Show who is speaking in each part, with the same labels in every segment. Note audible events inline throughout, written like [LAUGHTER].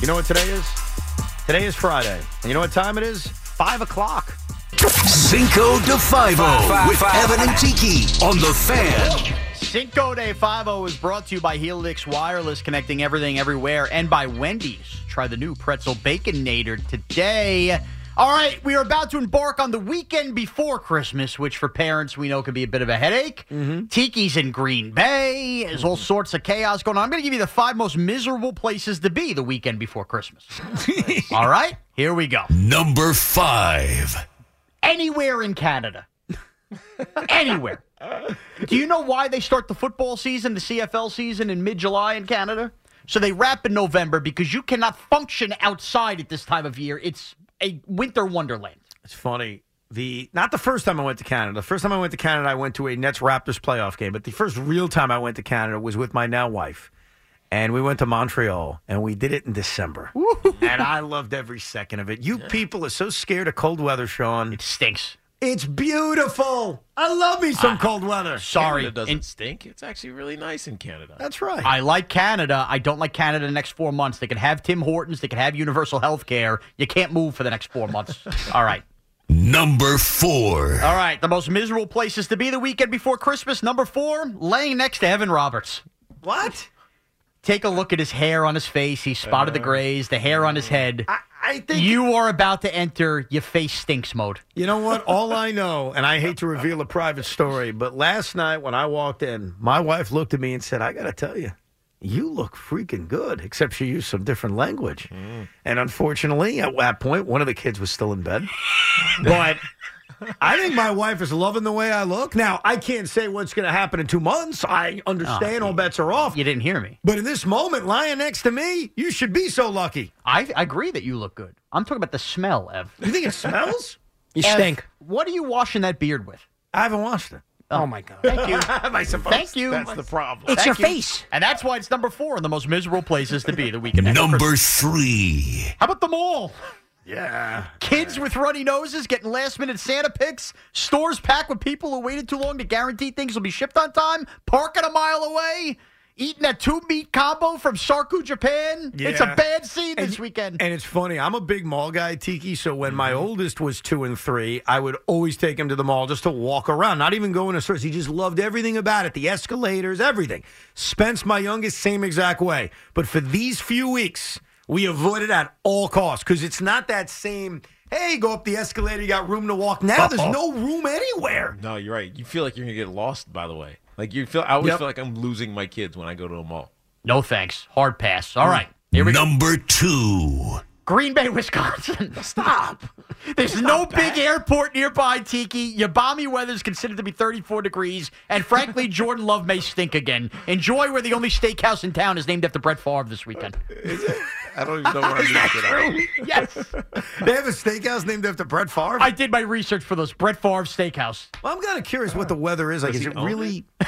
Speaker 1: You know what today is? Today is Friday. And you know what time it is? Five o'clock.
Speaker 2: Cinco de Fivo with Evan and Tiki on the fan.
Speaker 3: Cinco de Fivo is brought to you by Helix Wireless, connecting everything everywhere, and by Wendy's. Try the new pretzel baconator today. All right, we are about to embark on the weekend before Christmas, which for parents we know can be a bit of a headache. Mm-hmm. Tiki's in Green Bay. There's all mm-hmm. sorts of chaos going on. I'm going to give you the five most miserable places to be the weekend before Christmas. [LAUGHS] all right, here we go.
Speaker 2: Number five.
Speaker 3: Anywhere in Canada. Anywhere. Do you know why they start the football season, the CFL season, in mid July in Canada? So they wrap in November because you cannot function outside at this time of year. It's a winter wonderland.
Speaker 1: It's funny. The not the first time I went to Canada. The first time I went to Canada, I went to a Nets Raptors playoff game. But the first real time I went to Canada was with my now wife, and we went to Montreal, and we did it in December. and I loved every second of it. You people are so scared of cold weather, Sean.
Speaker 3: It stinks.
Speaker 1: It's beautiful. I love me some cold weather.
Speaker 3: Sorry.
Speaker 4: Canada doesn't
Speaker 3: In-
Speaker 4: stink. It's actually really nice in Canada.
Speaker 1: That's right.
Speaker 3: I like Canada. I don't like Canada the next four months. They can have Tim Hortons. They can have universal health care. You can't move for the next four months. [LAUGHS] All right.
Speaker 2: Number four.
Speaker 3: All right. The most miserable places to be the weekend before Christmas. Number four, laying next to Evan Roberts.
Speaker 1: what?
Speaker 3: Take a look at his hair on his face. He spotted the uh, grays, the hair on his head.
Speaker 1: I, I think
Speaker 3: You are about to enter your face stinks mode.
Speaker 1: You know what? All I know, and I hate to reveal a private story, but last night when I walked in, my wife looked at me and said, I got to tell you, you look freaking good, except she used some different language. Mm. And unfortunately, at that point, one of the kids was still in bed. [LAUGHS] but I think my wife is loving the way I look. Now, I can't say what's going to happen in two months. I understand oh, all bets are off.
Speaker 3: You didn't hear me.
Speaker 1: But in this moment, lying next to me, you should be so lucky.
Speaker 3: I, I agree that you look good. I'm talking about the smell, Ev.
Speaker 1: You think it smells? [LAUGHS]
Speaker 5: You
Speaker 3: Ev,
Speaker 5: stink.
Speaker 3: What are you washing that beard with?
Speaker 1: I haven't washed it.
Speaker 5: Oh, oh my god.
Speaker 3: Thank you. [LAUGHS]
Speaker 1: Am I supposed
Speaker 3: Thank you.
Speaker 4: That's the problem.
Speaker 5: It's your
Speaker 3: Thank you.
Speaker 5: face.
Speaker 3: And that's why it's number four in the most miserable places to be the weekend. before
Speaker 2: Number three.
Speaker 3: How about the mall?
Speaker 1: Yeah.
Speaker 3: Kids with runny noses getting last minute Santa pics. Stores packed with people who waited too long to guarantee things will be shipped on time. Parking a mile away. Eating a two meat combo from Sarku, Japan. It's a bad scene this
Speaker 1: And-
Speaker 3: weekend.
Speaker 1: And it's funny. I'm a big mall guy, Tiki. So when my mm-hmm. oldest was two and three, I would always take him to the mall just to walk around, not even go in a stores. He just loved everything about it the escalators, everything. Spence, my youngest, same exact way. But for these few weeks, we avoid it at all costs because it's not that same. Hey, go up the escalator. You got room to walk. Now there's no room anywhere.
Speaker 4: No, you're right. You feel like you're gonna get lost. By the way, like you feel. I always
Speaker 1: Yep.
Speaker 4: feel like I'm losing my kids when I go to a mall.
Speaker 3: no thanks. Hard pass. All right. Here we go.
Speaker 2: Number two.
Speaker 3: Green Bay, Wisconsin. [LAUGHS] Stop. There's no big airport nearby, Tiki. Your balmy weather is considered to be 34 degrees. And frankly, [LAUGHS] Jordan Love may stink again. Enjoy where the only steakhouse in town is named after Brett Favre this weekend.
Speaker 4: I don't even know where I'm gonna
Speaker 3: yes. [LAUGHS]
Speaker 1: They have a steakhouse named after Brett Favre.
Speaker 3: I did my research for those. Brett Favre Steakhouse.
Speaker 1: well, I'm kind of curious what the weather is like.
Speaker 4: Does
Speaker 1: Is it
Speaker 4: own
Speaker 1: really? [LAUGHS]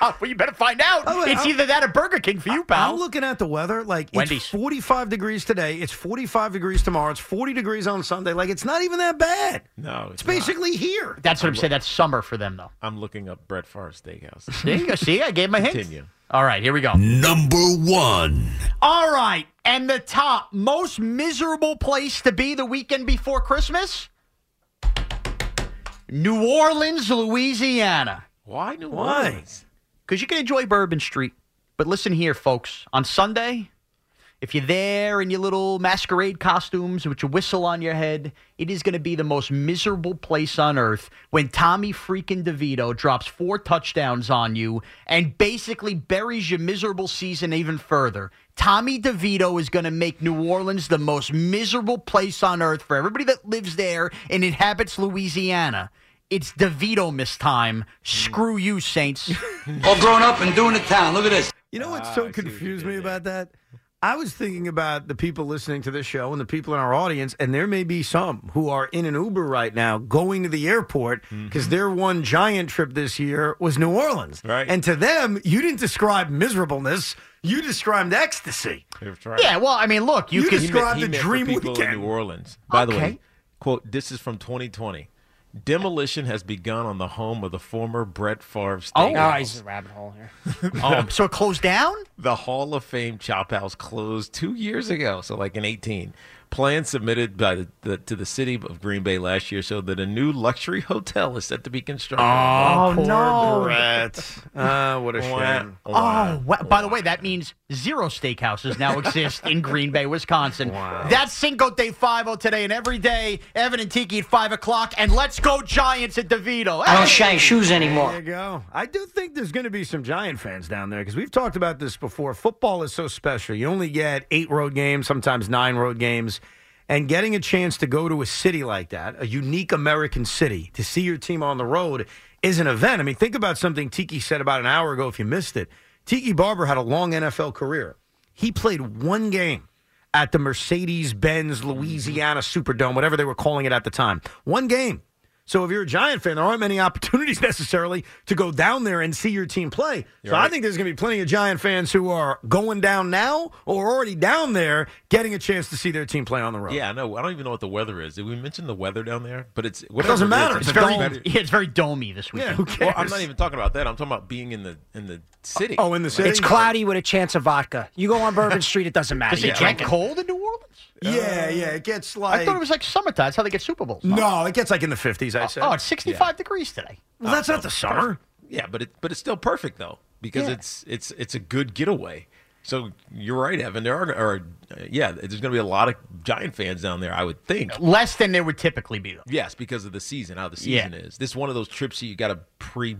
Speaker 3: Oh, well, you better find out.
Speaker 1: Oh, wait,
Speaker 3: it's
Speaker 1: I'm-
Speaker 3: either that or Burger King for you, pal.
Speaker 1: I'm looking at the weather. Like
Speaker 3: Wendy's.
Speaker 1: it's 45 degrees today. It's 45 degrees tomorrow. It's 40 degrees on Sunday. Like it's not even that bad.
Speaker 4: No,
Speaker 1: It's
Speaker 4: it's not.
Speaker 1: basically here.
Speaker 3: That's what I'm saying. That's summer for them, though.
Speaker 4: I'm looking up Brett Favre Steakhouse.
Speaker 3: There you go. See, I gave my hint.
Speaker 4: Continue.
Speaker 3: All right, here we go.
Speaker 2: Number one.
Speaker 3: All right, and the top most miserable place to be the weekend before Christmas? New Orleans, Louisiana.
Speaker 4: Why New
Speaker 1: Why?
Speaker 4: Orleans?
Speaker 3: Because you can enjoy Bourbon Street. But listen here, folks. On Sunday, if you're there in your little masquerade costumes with your whistle on your head, it is going to be the most miserable place on earth when Tommy freaking DeVito drops four touchdowns on you and basically buries your miserable season even further. Tommy DeVito is going to make New Orleans the most miserable place on earth for everybody that lives there and inhabits Louisiana. It's DeVito miss time. Screw you, Saints. [LAUGHS]
Speaker 6: All grown up and doing the town. Look at this.
Speaker 1: You know what
Speaker 4: Ah,
Speaker 1: so
Speaker 4: see what you
Speaker 1: confused
Speaker 4: did
Speaker 1: me
Speaker 4: there.
Speaker 1: about that? I was thinking about the people listening to this show and the people in our audience, and there may be some who are in an Uber right now going to the airport mm-hmm. because their one giant trip this year was New Orleans.
Speaker 4: Right.
Speaker 1: And to them, you didn't describe miserableness, you described ecstasy.
Speaker 4: Right.
Speaker 3: Yeah, well, I mean, look, you,
Speaker 1: You
Speaker 3: can.
Speaker 1: just-
Speaker 4: He meant-
Speaker 1: Describe the
Speaker 4: meant
Speaker 1: dream
Speaker 4: people
Speaker 1: weekend.
Speaker 4: in New Orleans. By the way, quote, this is from 2020. Demolition has begun on the home of the former Brett Favre
Speaker 3: Oh.
Speaker 4: Steakhouse.
Speaker 5: Oh, he's a rabbit hole here.
Speaker 3: Oh, [LAUGHS] so it closed down?
Speaker 4: The Hall of Fame Chop House closed two years ago, so like in 18. Plans submitted by the, the, to the city of Green Bay last year show that a new luxury hotel is set to be constructed.
Speaker 3: Oh,
Speaker 1: poor
Speaker 3: no.
Speaker 1: Brett. Ah, what a shame.
Speaker 3: Oh, wa- by the way, that means zero steakhouses now exist in Green Bay, Wisconsin. Wow. That's Cinco de Five today and every day. Evan and Tiki at 5 o'clock. And let's go Giants at DeVito.
Speaker 5: I don't shine shoes anymore.
Speaker 1: There
Speaker 5: anymore.
Speaker 1: you go. I do think there's going to be some Giant fans down there because we've talked about this before. Football is so special. You only get eight road games, sometimes nine road games. And getting a chance to go to a city like that, a unique American city, to see your team on the road is an event. I mean, think about something Tiki said about an hour ago if you missed it. Tiki Barber had a long NFL career. He played one game at the Mercedes Benz Louisiana Superdome, whatever they were calling it at the time. One game. So if you're a Giant fan, there aren't many [LAUGHS] opportunities necessarily to go down there and see your team play. so I think there's going to be plenty of Giant fans who are going down now or already down there getting a chance to see their team play on the road.
Speaker 4: Yeah, I know. I don't even know what the weather is. Did we mention the weather down there? But it's
Speaker 1: It doesn't matter.
Speaker 4: It's
Speaker 1: It's
Speaker 3: Very,
Speaker 1: dome.
Speaker 3: yeah, it's very domey this
Speaker 1: Yeah, who cares?
Speaker 4: Well, I'm not even talking about that. I'm talking about being in the in the city.
Speaker 1: Oh, in the city.
Speaker 5: It's cloudy with a chance of vodka. You go on Bourbon Street, it doesn't matter.
Speaker 3: Does
Speaker 5: You
Speaker 3: it
Speaker 5: drink
Speaker 3: get cold in New Orleans?
Speaker 1: Yeah, yeah. It gets like.
Speaker 3: I thought it was like summertime. That's how they get Super Bowls.
Speaker 1: no, it gets like in the 50s, I'd say.
Speaker 3: Oh, it's 65 degrees today.
Speaker 1: well, that's not the summer.
Speaker 4: Yeah, but it but it's still perfect though because it's it's it's a good getaway. So you're right, Evan. There are, or uh, yeah, there's going to be a lot of Giant fans down there. I would think.
Speaker 3: Less than there would typically be, though.
Speaker 4: Yes, because of the season, how the
Speaker 3: Yeah.
Speaker 4: season is. This is one of those trips that you got to pre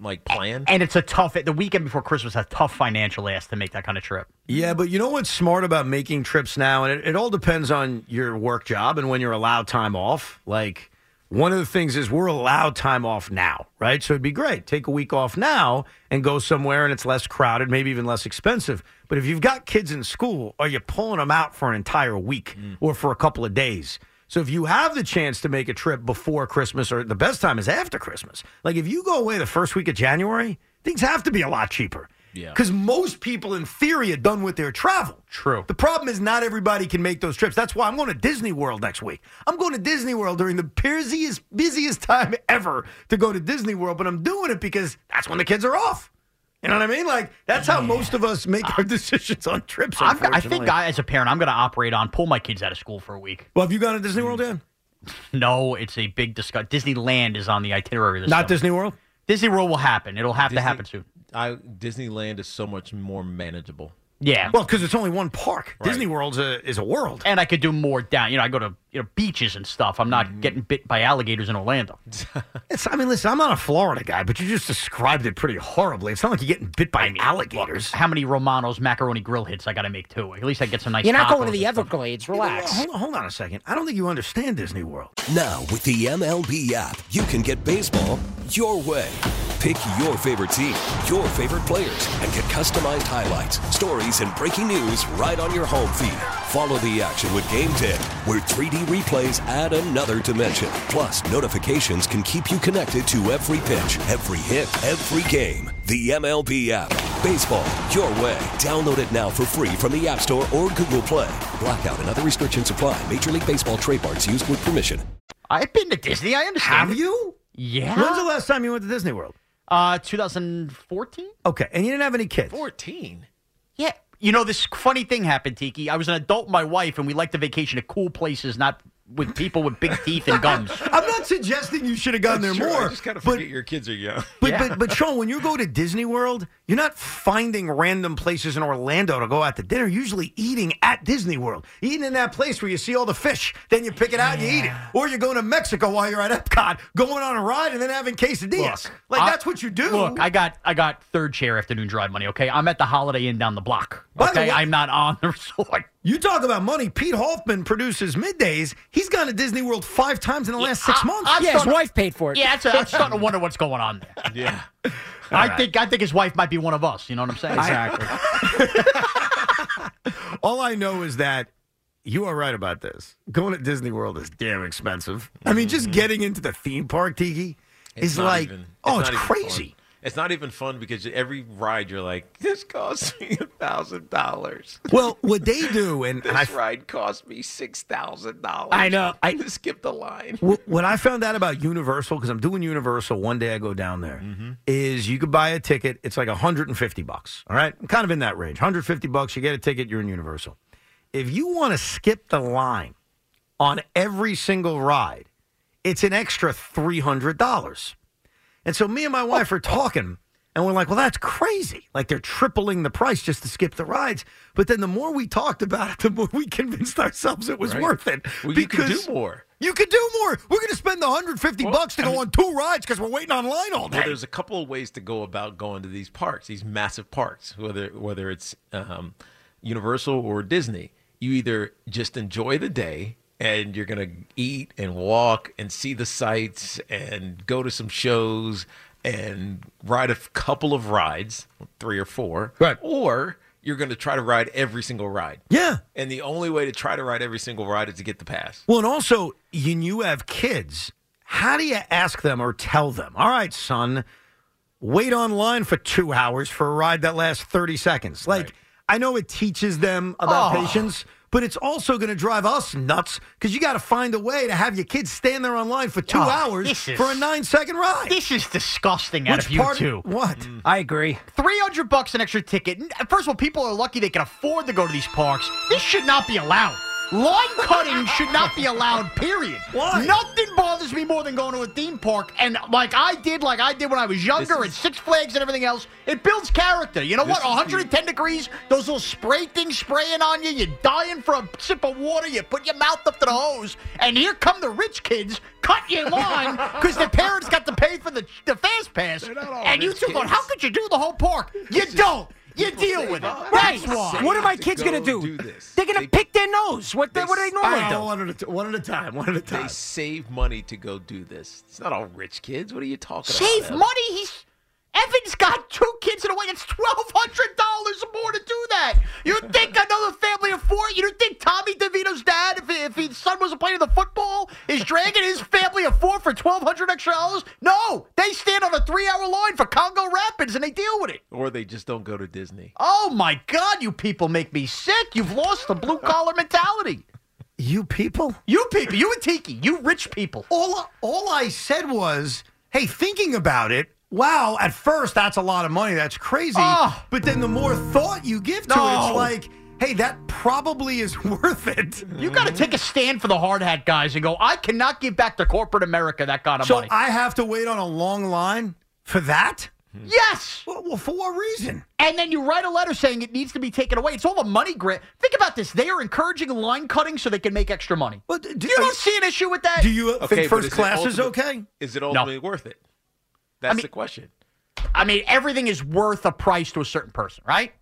Speaker 4: like plan.
Speaker 3: And it's a tough, the weekend before Christmas, a tough financial ass to make that kind of trip.
Speaker 1: Yeah, but you know what's smart about making trips now? And it, it all depends on your work job and when you're allowed time off. Like, one of the things is we're allowed time off now, right? So it'd be great. Take a week off now and go somewhere and it's less crowded, maybe even less expensive. But if you've got kids in school, are you pulling them out for an entire week mm. or for a couple of days? So if you have the chance to make a trip before Christmas, or the best time is after Christmas, like if you go away the first week of January, things have to be a lot cheaper.
Speaker 4: Yeah.
Speaker 1: Because most people, in theory, are done with their travel.
Speaker 3: True.
Speaker 1: The problem is not everybody can make those trips. That's why I'm going to Disney World next week. I'm going to Disney World during the busiest, busiest time [LAUGHS] ever to go to Disney World, but I'm doing it because that's when the kids are off. You know what I mean? Like that's how most of us make our [LAUGHS] decisions on trips.
Speaker 3: Got, I think I, as a parent, I'm going to operate on pull my kids out of school for a week.
Speaker 1: Well, have you gone to Disney World yet? [LAUGHS]
Speaker 3: No, it's a big discuss. Disneyland is on the itinerary this
Speaker 1: Not
Speaker 3: summer.
Speaker 1: Disney World.
Speaker 3: Disney World will happen. It'll have to happen soon.
Speaker 4: I Disneyland is so much more manageable.
Speaker 3: Yeah.
Speaker 1: Well, because it's only one park. Disney World a, is a world.
Speaker 3: and I could do more down. You know, I go to you know beaches and stuff. I'm not
Speaker 1: Mm-hmm.
Speaker 3: getting bit by alligators in Orlando. [LAUGHS]
Speaker 1: It's, I mean, listen, I'm not a Florida guy, but you just described it pretty horribly. It's not like you're getting bit by alligators.
Speaker 3: How many Romano's macaroni grill hits I got to make too? At least I get some nice.
Speaker 5: You're not going to the
Speaker 3: and stuff.
Speaker 5: Everglades. Relax.
Speaker 1: Hold on, hold on a second. I don't think you understand Disney World.
Speaker 2: Now, with the MLB app, you can get baseball your way. Pick your favorite team, your favorite players, and get customized highlights, stories, and breaking news right on your home feed. Follow the action with Game Day, where 3D replays add another dimension. Plus, notifications can keep you connected to every pitch, every hit, every game. The MLB app. Baseball, your way. Download it now for free from the App Store or Google Play. Blackout and other restrictions apply. Major League Baseball trademarks used with permission.
Speaker 3: I've been to Disney. I understand.
Speaker 1: Have you?
Speaker 3: Yeah.
Speaker 1: When's the last time you went to Disney World?
Speaker 3: Uh, 2014.
Speaker 1: Okay, and you didn't have any kids.
Speaker 4: Fourteen.
Speaker 3: Yeah. You know, this funny thing happened, Tiki. I was an adult with my wife, and we liked to vacation at cool places, not with people with big teeth and gums. [LAUGHS]
Speaker 1: I'm not suggesting you should have gone there
Speaker 4: Sure,
Speaker 1: more.
Speaker 4: I just kind of
Speaker 1: but,
Speaker 4: forget your kids are young. [LAUGHS]
Speaker 1: but,
Speaker 3: Yeah.
Speaker 1: but but Sean, when you go to Disney World, you're not finding random places in Orlando to go out to dinner. You're usually eating at Disney World, eating in that place where you see all the fish, then you pick it out and you eat it. Or you're going to Mexico while you're at Epcot, going on a ride and then having quesadillas.
Speaker 3: Look,
Speaker 1: like
Speaker 3: I-
Speaker 1: that's what you do.
Speaker 3: Look, I got I got third chair afternoon drive money. Okay, I'm at the Holiday Inn down the block.
Speaker 1: By the
Speaker 3: Okay,
Speaker 1: way-
Speaker 3: I'm not on the [LAUGHS] resort.
Speaker 1: You talk about money. Pete Hoffman produces middays. He's gone to Disney World five times in the last six
Speaker 3: I-
Speaker 1: months.
Speaker 3: I'm
Speaker 5: Yeah, his
Speaker 3: starting-
Speaker 5: wife paid for it.
Speaker 3: Yeah, that's a, I'm [LAUGHS] starting to wonder what's going on there. [LAUGHS]
Speaker 4: Yeah. [LAUGHS]
Speaker 3: I think I think his wife might be one of us. You know what I'm saying?
Speaker 5: Exactly.
Speaker 1: all I know is that you are right about this. Going to Disney World is damn expensive. I mean, just mm-hmm. getting into the theme park, Tiki,
Speaker 4: It's
Speaker 1: is like,
Speaker 4: even-
Speaker 1: oh, it's
Speaker 4: not even fun.
Speaker 1: crazy.
Speaker 4: It's not even fun because every ride you're like, this cost me a thousand dollars.
Speaker 1: Well, what they do, and, and I
Speaker 4: This [LAUGHS] ride cost me six thousand dollars.
Speaker 5: I know. I-
Speaker 4: to skip the line.
Speaker 1: Wh- What I found out about Universal, because I'm doing Universal one day I go down there, mm-hmm. is you could buy a ticket. It's like 150 bucks. All right. I'm kind of in that range. 150 bucks, you get a ticket, you're in Universal. If you want to skip the line on every single ride, it's an extra $300. And so me and my wife are talking, and we're like, well, that's crazy. Like they're tripling the price just to skip the rides. But then the more we talked about it, the more we convinced ourselves it was
Speaker 4: Right.
Speaker 1: worth it.
Speaker 4: Well, you can do more.
Speaker 1: You could do more. We're going to spend the 150
Speaker 4: Well,
Speaker 1: bucks to
Speaker 4: I
Speaker 1: go
Speaker 4: mean-
Speaker 1: on two rides because we're waiting online all day.
Speaker 4: Well, there's a couple of ways to go about going to these parks, these massive parks, whether whether it's um, Universal or Disney. You either just enjoy the day and you're going to eat and walk and see the sights and go to some shows and ride a couple of rides, three or four,
Speaker 1: Right.
Speaker 4: Or you're going to try to ride every single ride.
Speaker 1: yeah.
Speaker 4: And the only way to try to ride every single ride is to get the pass.
Speaker 1: Well, and also, when you have kids, how do you ask them or tell them, all right, son, wait online for two hours for a ride that lasts 30 seconds? Like,
Speaker 4: Right.
Speaker 1: I know it teaches them about
Speaker 3: Oh.
Speaker 1: patience, but it's also going to drive us nuts because you got to find a way to have your kids stand there online for two
Speaker 3: Oh,
Speaker 1: hours
Speaker 3: is-
Speaker 1: for a nine second ride.
Speaker 3: This is disgusting out
Speaker 1: Which
Speaker 3: of you
Speaker 1: part?
Speaker 3: two.
Speaker 1: What? Mm.
Speaker 5: I agree.
Speaker 3: 300 bucks an extra ticket. First of all, people are lucky they can afford to go to these parks. This should not be allowed. Line cutting should not be allowed, period.
Speaker 1: Why?
Speaker 3: Nothing bothers me more than going to a theme park. And like I did, like I did when I was younger at Six Flags and everything else, it builds character. You know
Speaker 4: what?
Speaker 3: what?
Speaker 4: is the-
Speaker 3: 110 degrees, those little spray things spraying on you, you're dying for a sip of water, you put your mouth up to the hose, and here come the rich kids, cut your line because [LAUGHS] their parents got to pay for the, the fast pass.
Speaker 4: They're not all
Speaker 3: And you two going,
Speaker 4: kids.
Speaker 3: how could you do the whole park? You don't. You deal with it.
Speaker 4: Oh,
Speaker 3: that's why.
Speaker 5: What are my kids
Speaker 4: go
Speaker 5: gonna do?
Speaker 4: do.
Speaker 5: They're gonna
Speaker 4: They-
Speaker 5: pick their nose. What they,
Speaker 4: they
Speaker 5: what do they normally
Speaker 1: Oh,
Speaker 5: do?
Speaker 1: one, at a one at a time. One at a time.
Speaker 4: They save money to go do this. It's not all rich kids. What are you talking
Speaker 3: Save
Speaker 4: about? Evan?
Speaker 3: money. He's Evan's got two kids in a way. It's twelve hundred dollars more to do that. You [LAUGHS] think another family of four? You don't think Tommy DeVito's dad, if, if his son wasn't playing the football, is dragging his family of four for twelve hundred extra dollars? No, they stand on a three-hour line for Congo Rapids and they deal with it.
Speaker 4: Or they just don't go to Disney.
Speaker 3: Oh my God, you people make me sick. You've lost the blue collar [LAUGHS] mentality.
Speaker 1: You people?
Speaker 3: You people, you and Tiki, you rich people.
Speaker 1: all all I said was, hey, thinking about it, wow, at first that's a lot of money. That's crazy.
Speaker 3: Oh.
Speaker 1: But then the more thought you give to it, it's like, hey, that probably is [LAUGHS] worth it.
Speaker 3: You got to take a stand for the hard hat guys and go, I cannot give back to corporate America that kind of
Speaker 1: So
Speaker 3: money.
Speaker 1: I have to wait on a long line for that? Hmm.
Speaker 3: yes.
Speaker 1: Well, well, for what reason?
Speaker 3: And then you write a letter saying it needs to be taken away. It's all a money grab. Think about this. They are encouraging line cutting so they can make extra money.
Speaker 1: Well, do,
Speaker 3: You don't see an issue with that?
Speaker 1: do you
Speaker 4: Okay,
Speaker 1: think first
Speaker 4: is
Speaker 1: class is okay?
Speaker 4: Is it ultimately worth it? That's
Speaker 3: mean-
Speaker 4: the question.
Speaker 3: I mean, everything is worth a price to a certain person, right?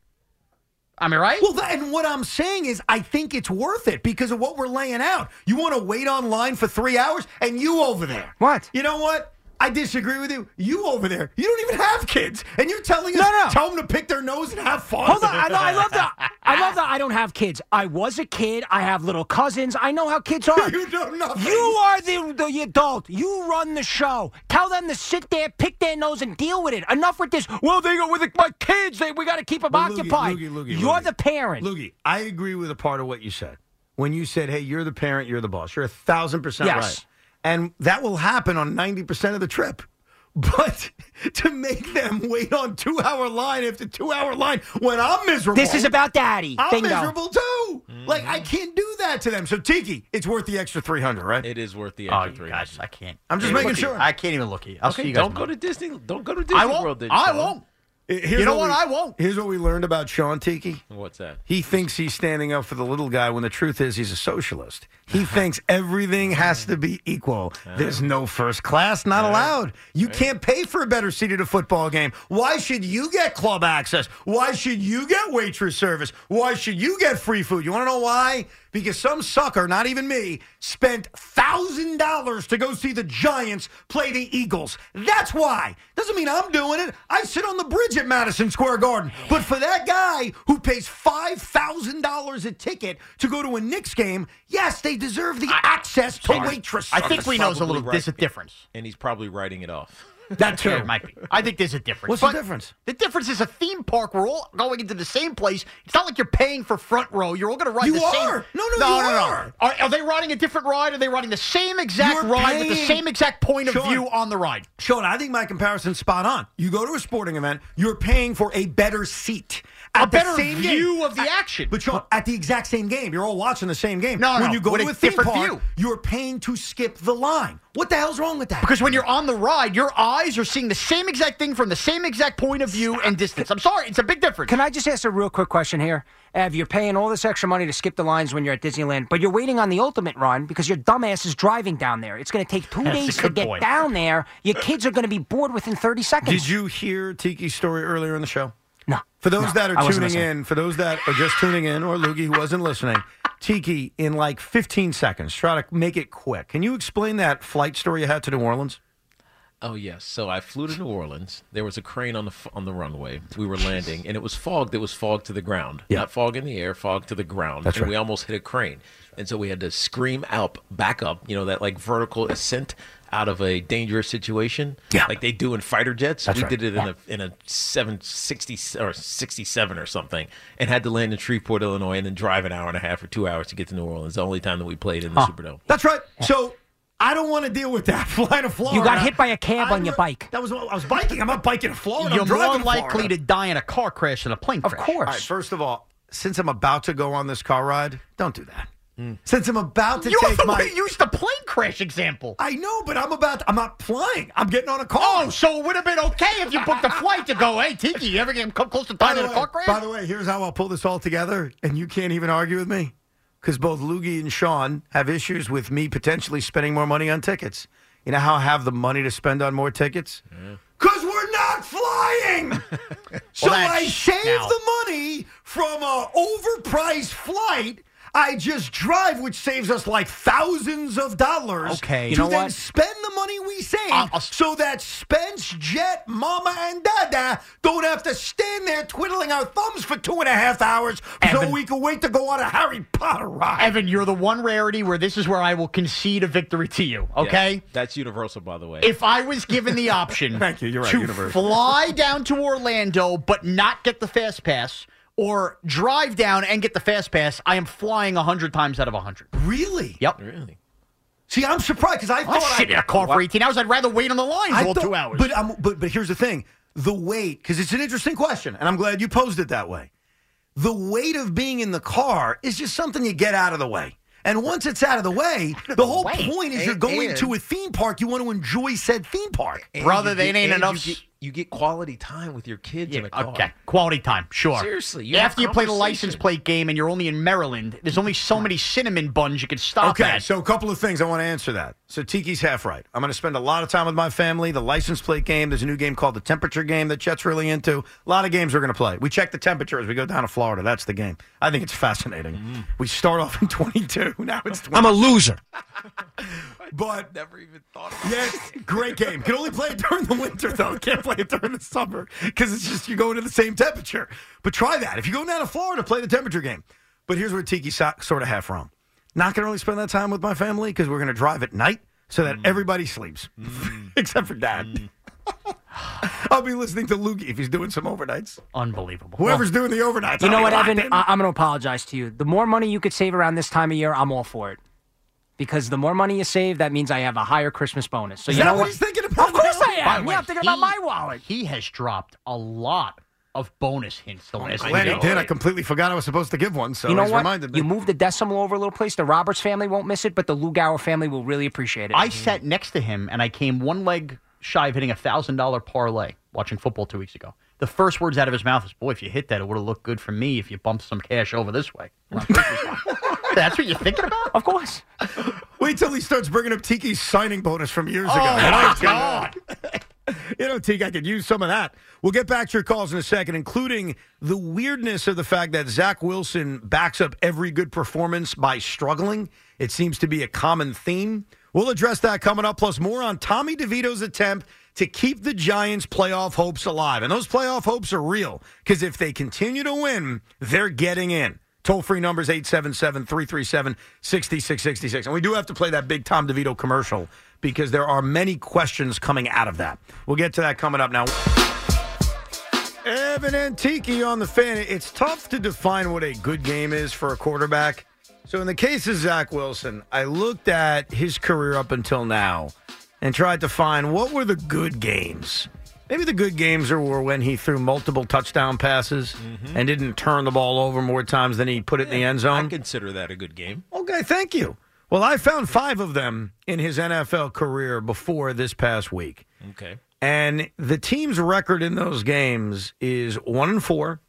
Speaker 3: I mean, right?
Speaker 1: Well, that, and what I'm saying is, I think it's worth it because of what we're laying out. You want to wait online for three hours, and you over there.
Speaker 5: What?
Speaker 1: You know what? I disagree with you. You over there, you don't even have kids, and you're telling us
Speaker 5: No, no.
Speaker 1: tell them to pick their nose and have fun.
Speaker 5: Hold on, I, I love that. I love that. I don't have kids. I was a kid. I have little cousins. I know how kids are. [LAUGHS]
Speaker 1: you know nothing.
Speaker 5: You are the, the adult. You run the show. Tell them to sit there, pick their nose, and deal with it. Enough with this. Well, they go with the, my kids. They, we got to keep them
Speaker 1: Well,
Speaker 5: occupied.
Speaker 1: Loogie, Loogie,
Speaker 5: You're
Speaker 1: Loogie.
Speaker 5: the parent.
Speaker 1: Loogie, I agree with a part of what you said. When you said, hey, you're the parent, you're the boss. You're a thousand percent
Speaker 5: Yes.
Speaker 1: right. And that will happen on 90% of the trip. [LAUGHS] But to make them wait on two hour line after two hour line when I'm miserable.
Speaker 5: This is about daddy.
Speaker 1: I'm
Speaker 5: Bingo.
Speaker 1: miserable too. Like
Speaker 4: Mm-hmm.
Speaker 1: I can't do that to them. So Tiki, it's worth the extra 300, right?
Speaker 4: It is worth the
Speaker 3: oh,
Speaker 4: extra
Speaker 3: you
Speaker 4: three.
Speaker 3: guys, I can't.
Speaker 1: I'm just making sure.
Speaker 3: you. I can't even look at you. I'll see
Speaker 4: Okay,
Speaker 3: you guys.
Speaker 4: don't go to Disney. Don't go to Disney
Speaker 3: I won't.
Speaker 4: World. then,
Speaker 3: I won't.
Speaker 1: Here's
Speaker 3: You know what?
Speaker 1: we-
Speaker 3: I won't.
Speaker 1: Here's what we learned about Sean Tiki.
Speaker 4: What's that?
Speaker 1: He thinks he's standing up for the little guy when the truth is he's a socialist. He [LAUGHS] thinks everything has to be equal. There's no first class, not allowed. You can't pay for a better seat at a football game. Why should you get club access? Why should you get waitress service? Why should you get free food? You want to know why? Because some sucker, not even me, spent thousand dollars to go see the Giants play the Eagles. That's why. Doesn't mean I'm doing it. I sit on the bridge at Madison Square Garden. But for that guy who pays five thousand dollars a ticket to go to a Knicks game, yes, they deserve the access to waitress.
Speaker 3: I think we know there's a little.
Speaker 4: Probably
Speaker 3: There's a difference.
Speaker 4: and he's probably writing it off.
Speaker 1: That too.
Speaker 3: Yeah, it might be. I think there's a difference.
Speaker 1: What's
Speaker 3: But
Speaker 1: the difference?
Speaker 3: The difference is a theme park. We're all going into the same place. It's not like you're paying for front row. You're all going to ride
Speaker 1: You
Speaker 3: the same.
Speaker 1: are. No, no,
Speaker 3: no,
Speaker 1: you
Speaker 3: no, no.
Speaker 1: are.
Speaker 3: Are, are they riding a different ride? Are they riding the same exact
Speaker 1: You're
Speaker 3: ride with the same exact point of view on the ride?
Speaker 1: Sean, I think my comparison's spot on. You go to a sporting event, you're paying for a better seat.
Speaker 3: A
Speaker 1: At the
Speaker 3: better
Speaker 1: same
Speaker 3: view
Speaker 1: game.
Speaker 3: of the
Speaker 1: At-
Speaker 3: action.
Speaker 1: But Sean, at the exact same game, you're all watching the same game.
Speaker 3: No,
Speaker 1: when
Speaker 3: no,
Speaker 1: you go
Speaker 3: with
Speaker 1: to
Speaker 3: a
Speaker 1: a theme
Speaker 3: different
Speaker 1: park,
Speaker 3: view.
Speaker 1: you're paying to skip the line. What the hell's wrong with that?
Speaker 3: Because when you're on the ride, you're your eyes are seeing the same exact thing from the same exact point of view and distance. I'm sorry, it's a big difference.
Speaker 5: Can I just ask a real quick question here? Ev, you're paying all this extra money to skip the lines when you're at Disneyland, but you're waiting on the ultimate run because your dumbass is driving down there. It's going to take two
Speaker 3: That's
Speaker 5: days to get
Speaker 3: point.
Speaker 5: down there. Your kids are going to be bored within 30 seconds.
Speaker 1: Did you hear Tiki's story earlier in the show?
Speaker 5: No.
Speaker 1: For those
Speaker 5: No,
Speaker 1: that are tuning
Speaker 5: listening.
Speaker 1: in, for those that are just tuning in, or Loogie who wasn't listening, Tiki, in like 15 seconds, try to make it quick. Can you explain that flight story you had to New Orleans?
Speaker 4: Oh yes. So I flew to New Orleans. There was a crane on the on the runway. We were landing, and it was fogged. It was fogged to the ground.
Speaker 1: Yeah.
Speaker 4: Not fog in the air, fog to the ground.
Speaker 1: That's
Speaker 4: and
Speaker 1: right.
Speaker 4: we almost hit a crane. And so we had to scream out, back up. You know that like vertical ascent out of a dangerous situation.
Speaker 1: Yeah.
Speaker 4: Like they do in fighter jets.
Speaker 1: That's
Speaker 4: we
Speaker 1: right.
Speaker 4: did it in a in a seven sixty or sixty seven or something, and had to land in Shreveport, Illinois, and then drive an hour and a half or two hours to get to New Orleans. The only time that we played in the Superdome.
Speaker 1: That's right. So I don't want to deal with that [LAUGHS] flying to Florida.
Speaker 5: You got hit by a cab
Speaker 1: I
Speaker 5: on your
Speaker 1: re-
Speaker 5: bike.
Speaker 1: That was I was biking. I'm not biking to Florida.
Speaker 3: You're
Speaker 1: I'm
Speaker 3: more
Speaker 1: driving to
Speaker 3: likely
Speaker 1: Florida.
Speaker 3: to die in a car crash than a plane crash.
Speaker 5: Of course.
Speaker 1: All right. First of all, since I'm about to go on this car ride, don't do that. Hmm. Since I'm about to
Speaker 3: You're
Speaker 1: take
Speaker 3: the
Speaker 1: my.
Speaker 3: one [LAUGHS] who used the plane crash example.
Speaker 1: I know, but I'm about. I'm not flying. I'm getting on a car.
Speaker 3: Oh, so it would have been okay if you booked a flight to go, hey, Tiki, you ever get come close to
Speaker 1: by
Speaker 3: dying in a
Speaker 1: way,
Speaker 3: car crash?
Speaker 1: by the way, here's how I'll pull this all together, and you can't even argue with me, because both Loogie and Sean have issues with me potentially spending more money on tickets. You know how I have the money to spend on more tickets? Because we're not flying. [LAUGHS] so I
Speaker 3: that's-
Speaker 1: save
Speaker 3: now-
Speaker 1: the money from a overpriced flight. I just drive, which saves us like thousands of dollars.
Speaker 3: Okay.
Speaker 5: You
Speaker 1: to
Speaker 5: know
Speaker 1: then
Speaker 5: what?
Speaker 1: spend the money we save
Speaker 3: I'll- I'll-
Speaker 1: so that Spence, Jet, Mama, and Dada don't have to stand there twiddling our thumbs for two and a half hours so
Speaker 3: Evan.
Speaker 1: we can wait to go on a Harry Potter ride.
Speaker 3: Evan, you're the one rarity where this is where I will concede a victory to you, okay?
Speaker 4: Yeah. That's universal, by the way.
Speaker 3: If I was given the [LAUGHS] option
Speaker 1: Thank you, you're right,
Speaker 3: to
Speaker 1: Universal.
Speaker 3: fly down to Orlando but not get the fast pass or drive down and get the fast pass, I am flying 100 times out of 100.
Speaker 1: really?
Speaker 3: Yep.
Speaker 4: really.
Speaker 1: See, I'm surprised because I
Speaker 3: I'm
Speaker 1: thought
Speaker 3: not sitting in
Speaker 1: I,
Speaker 3: a car for 18 hours. I'd rather wait on the line
Speaker 1: for
Speaker 3: two hours.
Speaker 1: But, um, but but here's the thing: the weight, because it's an interesting question, and I'm glad you posed it that way. The weight of being in the car is just something you get out of the way. And once it's out of the way, the whole
Speaker 3: way.
Speaker 1: point is you're going to a theme park. You want to enjoy said theme park.
Speaker 4: And
Speaker 3: Brother, they
Speaker 4: get-
Speaker 3: ain't
Speaker 4: and
Speaker 3: enough
Speaker 4: You get, quality time with your kids in
Speaker 3: Yeah,
Speaker 4: a car.
Speaker 3: okay, quality time, sure.
Speaker 4: Seriously, you
Speaker 3: after you play the license plate game and you're only in Maryland, there's only so many cinnamon buns you can stop
Speaker 1: Okay,
Speaker 3: at.
Speaker 1: so a couple of things I want to answer that. So Tiki's half right. I'm going to spend a lot of time with my family. The license plate game. There's a new game called the temperature game that Chet's really into. A lot of games we're going to play. We check the temperature as we go down to Florida. That's the game. I think it's fascinating. Mm. We start off in [LAUGHS] 22. Now it's 20.
Speaker 5: I'm a loser.
Speaker 1: but [LAUGHS]
Speaker 4: Never even thought about
Speaker 1: Yes, great game. Can only play it during the winter though. Can't play it during the summer because it's just you're going to the same temperature. But try that if you go down to Florida, play the temperature game. But here's where Tiki so- sort of half wrong. Not going to really spend that time with my family because we're going to drive at night so that mm. everybody sleeps mm. [LAUGHS] except for Dad. Mm. [LAUGHS] I'll be listening to Lukey if he's doing some overnights.
Speaker 3: Unbelievable.
Speaker 1: Whoever's doing the overnights.
Speaker 5: You know what, Evan?
Speaker 1: in.
Speaker 5: I- I'm going to apologize to you. The more money you could save around this time of year, I'm all for it. Because the more money you save, that means I have a higher Christmas bonus. So
Speaker 1: Is
Speaker 5: you know
Speaker 1: what
Speaker 5: what?
Speaker 1: he's thinking about
Speaker 5: Of course
Speaker 1: now?
Speaker 5: I
Speaker 3: By
Speaker 5: am.
Speaker 3: the way,
Speaker 5: Yeah, I'm thinking about my wallet.
Speaker 3: He has dropped a lot of bonus hints the last
Speaker 1: Glad he did. I completely forgot I was supposed to give one, so
Speaker 5: you know
Speaker 1: he's
Speaker 5: what?
Speaker 1: reminded me.
Speaker 5: You move the decimal over a little place. The Roberts family won't miss it, but the Lugauer family will really appreciate it.
Speaker 3: I sat next to him and I came one leg shy of hitting a thousand dollar parlay watching football two weeks ago. The first words out of his mouth is, "Boy, if you hit that, it would have looked good for me if you bumped some cash over this way." [LAUGHS] That's what you're thinking about?
Speaker 5: of course.
Speaker 1: Wait till he starts bringing up Tiki's signing bonus from years
Speaker 3: Oh
Speaker 1: ago.
Speaker 3: my God!
Speaker 1: you know, Teague, [LAUGHS] I could use some of that. We'll get back to your calls in a second, including the weirdness of the fact that Zach Wilson backs up every good performance by struggling. It seems to be a common theme. We'll address that coming up, plus more on Tommy DeVito's attempt to keep the Giants' playoff hopes alive. And those playoff hopes are real because if they continue to win, they're getting in. Toll free numbers 877 337 6666. And we do have to play that big Tom DeVito commercial because there are many questions coming out of that. We'll get to that coming up now. Evan and Tiki on the fan. It's tough to define what a good game is for a quarterback. So, in the case of Zach Wilson, I looked at his career up until now and tried to find what were the good games. Maybe the good games are were when he threw multiple touchdown passes mm-hmm. and didn't turn the ball over more times than he put it in the end zone.
Speaker 4: I consider that a good game.
Speaker 1: Okay, thank you. Well, I found five of them in his NFL career before this past week.
Speaker 4: Okay.
Speaker 1: And the team's record in those games is one and four.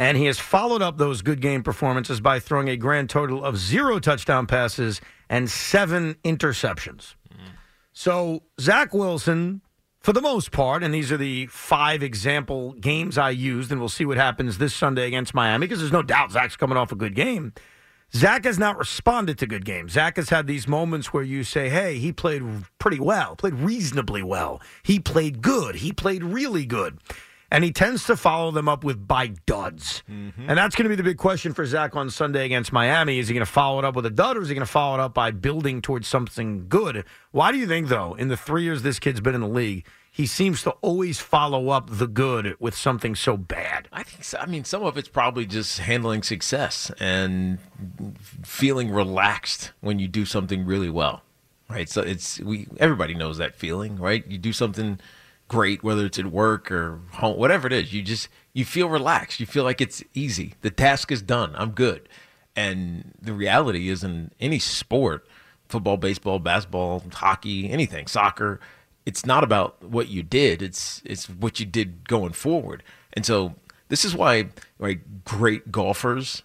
Speaker 1: And he has followed up those good game performances by throwing a grand total of zero touchdown passes and seven interceptions. Mm. So, Zach Wilson, for the most part, and these are the five example games I used, and we'll see what happens this Sunday against Miami because there's no doubt Zach's coming off a good game. Zach has not responded to good games. Zach has had these moments where you say, hey, he played pretty well, played reasonably well. He played good. He played really good. And he tends to follow them up with by duds. Mm-hmm. And that's going to be the big question for Zach on Sunday against Miami. Is he going to follow it up with a dud or is he going to follow it up by building towards something good? Why do you think, though, in the three years this kid's been in the league, he seems to always follow up the good with something so bad?
Speaker 4: I think so. I mean, some of it's probably just handling success and feeling relaxed when you do something really well, right? So it's we everybody knows that feeling, right? You do something great, whether it's at work or home, whatever it is. You just you feel relaxed. You feel like it's easy. The task is done. I'm good. And the reality is, in any sport, football, baseball, basketball, hockey, anything, soccer, it's not about what you did. It's it's what you did going forward. And so this is why right, great golfers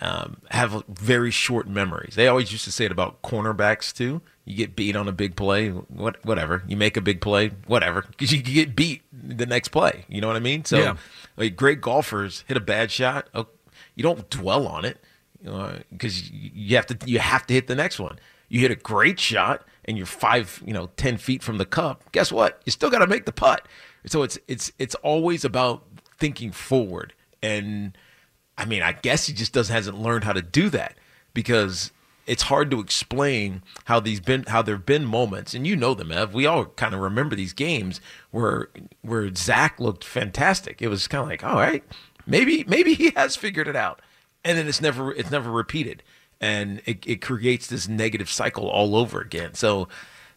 Speaker 4: um, have very short memories. They always used to say it about cornerbacks too. You get beat on a big play, what, whatever. You make a big play, whatever, because you get beat the next play. You know what I mean? So,
Speaker 1: Yeah.
Speaker 4: like great golfers hit a bad shot, oh, you don't dwell on it, you know, because you have to you have to hit the next one. You hit a great shot and you're five, you know, ten feet from the cup. Guess what? You still got to make the putt. So it's it's it's always about thinking forward and I mean, I guess he just doesn't hasn't learned how to do that because it's hard to explain how these been how there've been moments, and you know them, Ev. We all kind of remember these games where where Zach looked fantastic. It was kind of like, all right, maybe maybe he has figured it out, and then it's never it's never repeated, and it, it creates this negative cycle all over again. So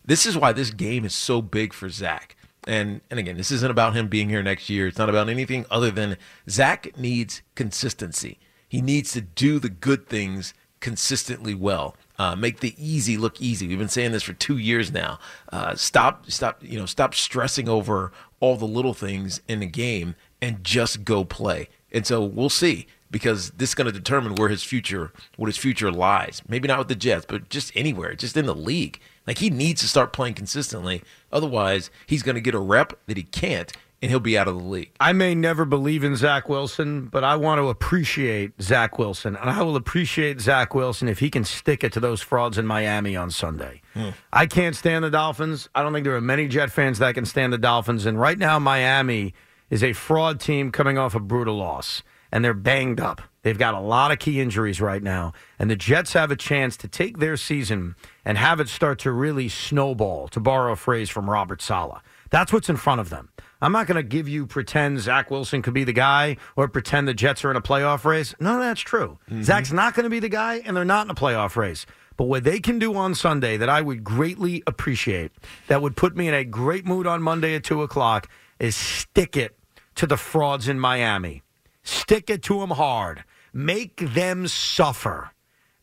Speaker 4: this is why this game is so big for Zach. And and again, this isn't about him being here next year. It's not about anything other than Zach needs consistency. He needs to do the good things consistently well. Uh, make the easy look easy. We've been saying this for two years now. Uh, stop, stop, you know, stop stressing over all the little things in the game and just go play. And so we'll see because this is going to determine where his future, what his future lies. Maybe not with the Jets, but just anywhere, just in the league. Like he needs to start playing consistently. Otherwise, he's going to get a rep that he can't, and he'll be out of the league.
Speaker 1: I may never believe in Zach Wilson, but I want to appreciate Zach Wilson. And I will appreciate Zach Wilson if he can stick it to those frauds in Miami on Sunday. Hmm. I can't stand the Dolphins. I don't think there are many Jet fans that can stand the Dolphins. And right now, Miami is a fraud team coming off a brutal loss, and they're banged up. They've got a lot of key injuries right now, and the Jets have a chance to take their season and have it start to really snowball, to borrow a phrase from Robert Saleh. That's what's in front of them. I'm not going to give you pretend Zach Wilson could be the guy or pretend the Jets are in a playoff race. None of that's true. Mm-hmm. Zach's not going to be the guy, and they're not in a playoff race. But what they can do on Sunday that I would greatly appreciate, that would put me in a great mood on Monday at 2 o'clock, is stick it to the frauds in Miami. Stick it to them hard. Make them suffer.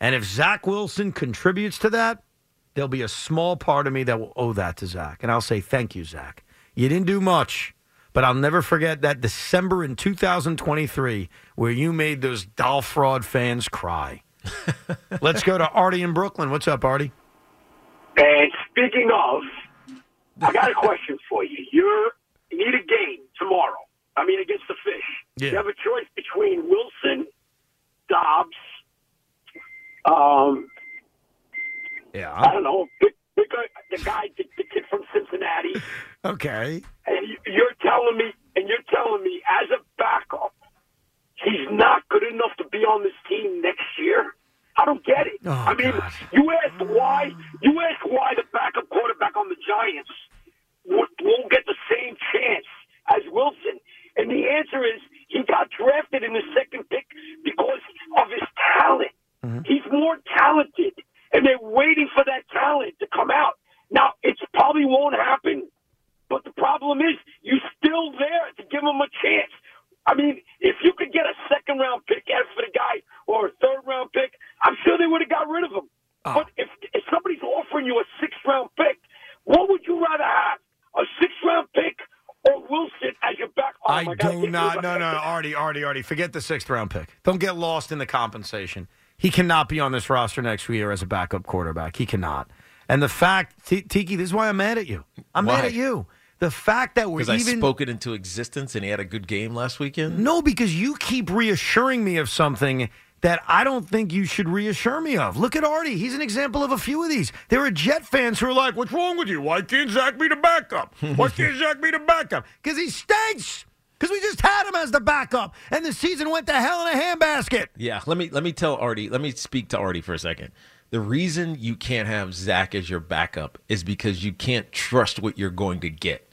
Speaker 1: And if Zach Wilson contributes to that, there'll be a small part of me that will owe that to Zach. And I'll say, thank you, Zach. You didn't do much, but I'll never forget that December in 2023 where you made those doll fraud fans cry. [LAUGHS] Let's go to Artie in Brooklyn. What's up, Artie?
Speaker 6: And speaking of, I got a question for you. You're you need a game tomorrow. I mean, against the Fish.
Speaker 1: Yeah.
Speaker 6: You have a choice between Wilson, Dobbs, um, I don't know, pick, pick a, the guy, the, the kid from Cincinnati, [LAUGHS]
Speaker 1: Okay.
Speaker 6: and you- you're telling me, and you're telling me, as a backup, he's not good enough to be on this team next year. I don't get it.
Speaker 1: Oh,
Speaker 6: I mean,
Speaker 1: God.
Speaker 6: you asked why. You asked why the backup quarterback on the Giants won't get the same chance as Wilson, and the answer is he got drafted in the second pick because of his talent. Mm-hmm. He's more talented, and they're waiting for that talent to come out. Now, it probably won't happen, but the problem is you're still there to give him a chance. I mean, if you could get a second round pick out for the guy or a third round pick, I'm sure they would have got rid of him. Ah. But if, if somebody's offering you a sixth round pick, what would you rather have? A sixth round pick or Wilson as your? Oh,
Speaker 1: I
Speaker 6: God,
Speaker 1: do [LAUGHS]
Speaker 6: can't
Speaker 1: not. No, no, Artie, Artie, Artie. Forget the sixth round pick. Don't get lost in the compensation. He cannot be on this roster next year as a backup quarterback. He cannot. And the fact, T- Tiki, this is why I'm mad at you. I'm mad at you. The fact that we're
Speaker 4: Because I spoke it into existence and he had a good game last weekend.
Speaker 1: no, because you keep reassuring me of something that I don't think you should reassure me of. Look at Artie. He's an example of a few of these. There are Jet fans who are like, "What's wrong with you? Why can't Zach be the backup? Why [LAUGHS] can't Zach be the backup? Because he stinks." Because we just had him as the backup, and the season went to hell in a handbasket.
Speaker 4: Yeah, let me let me tell Artie. Let me speak to Artie for a second. The reason you can't have Zach as your backup is because you can't trust what you're going to get.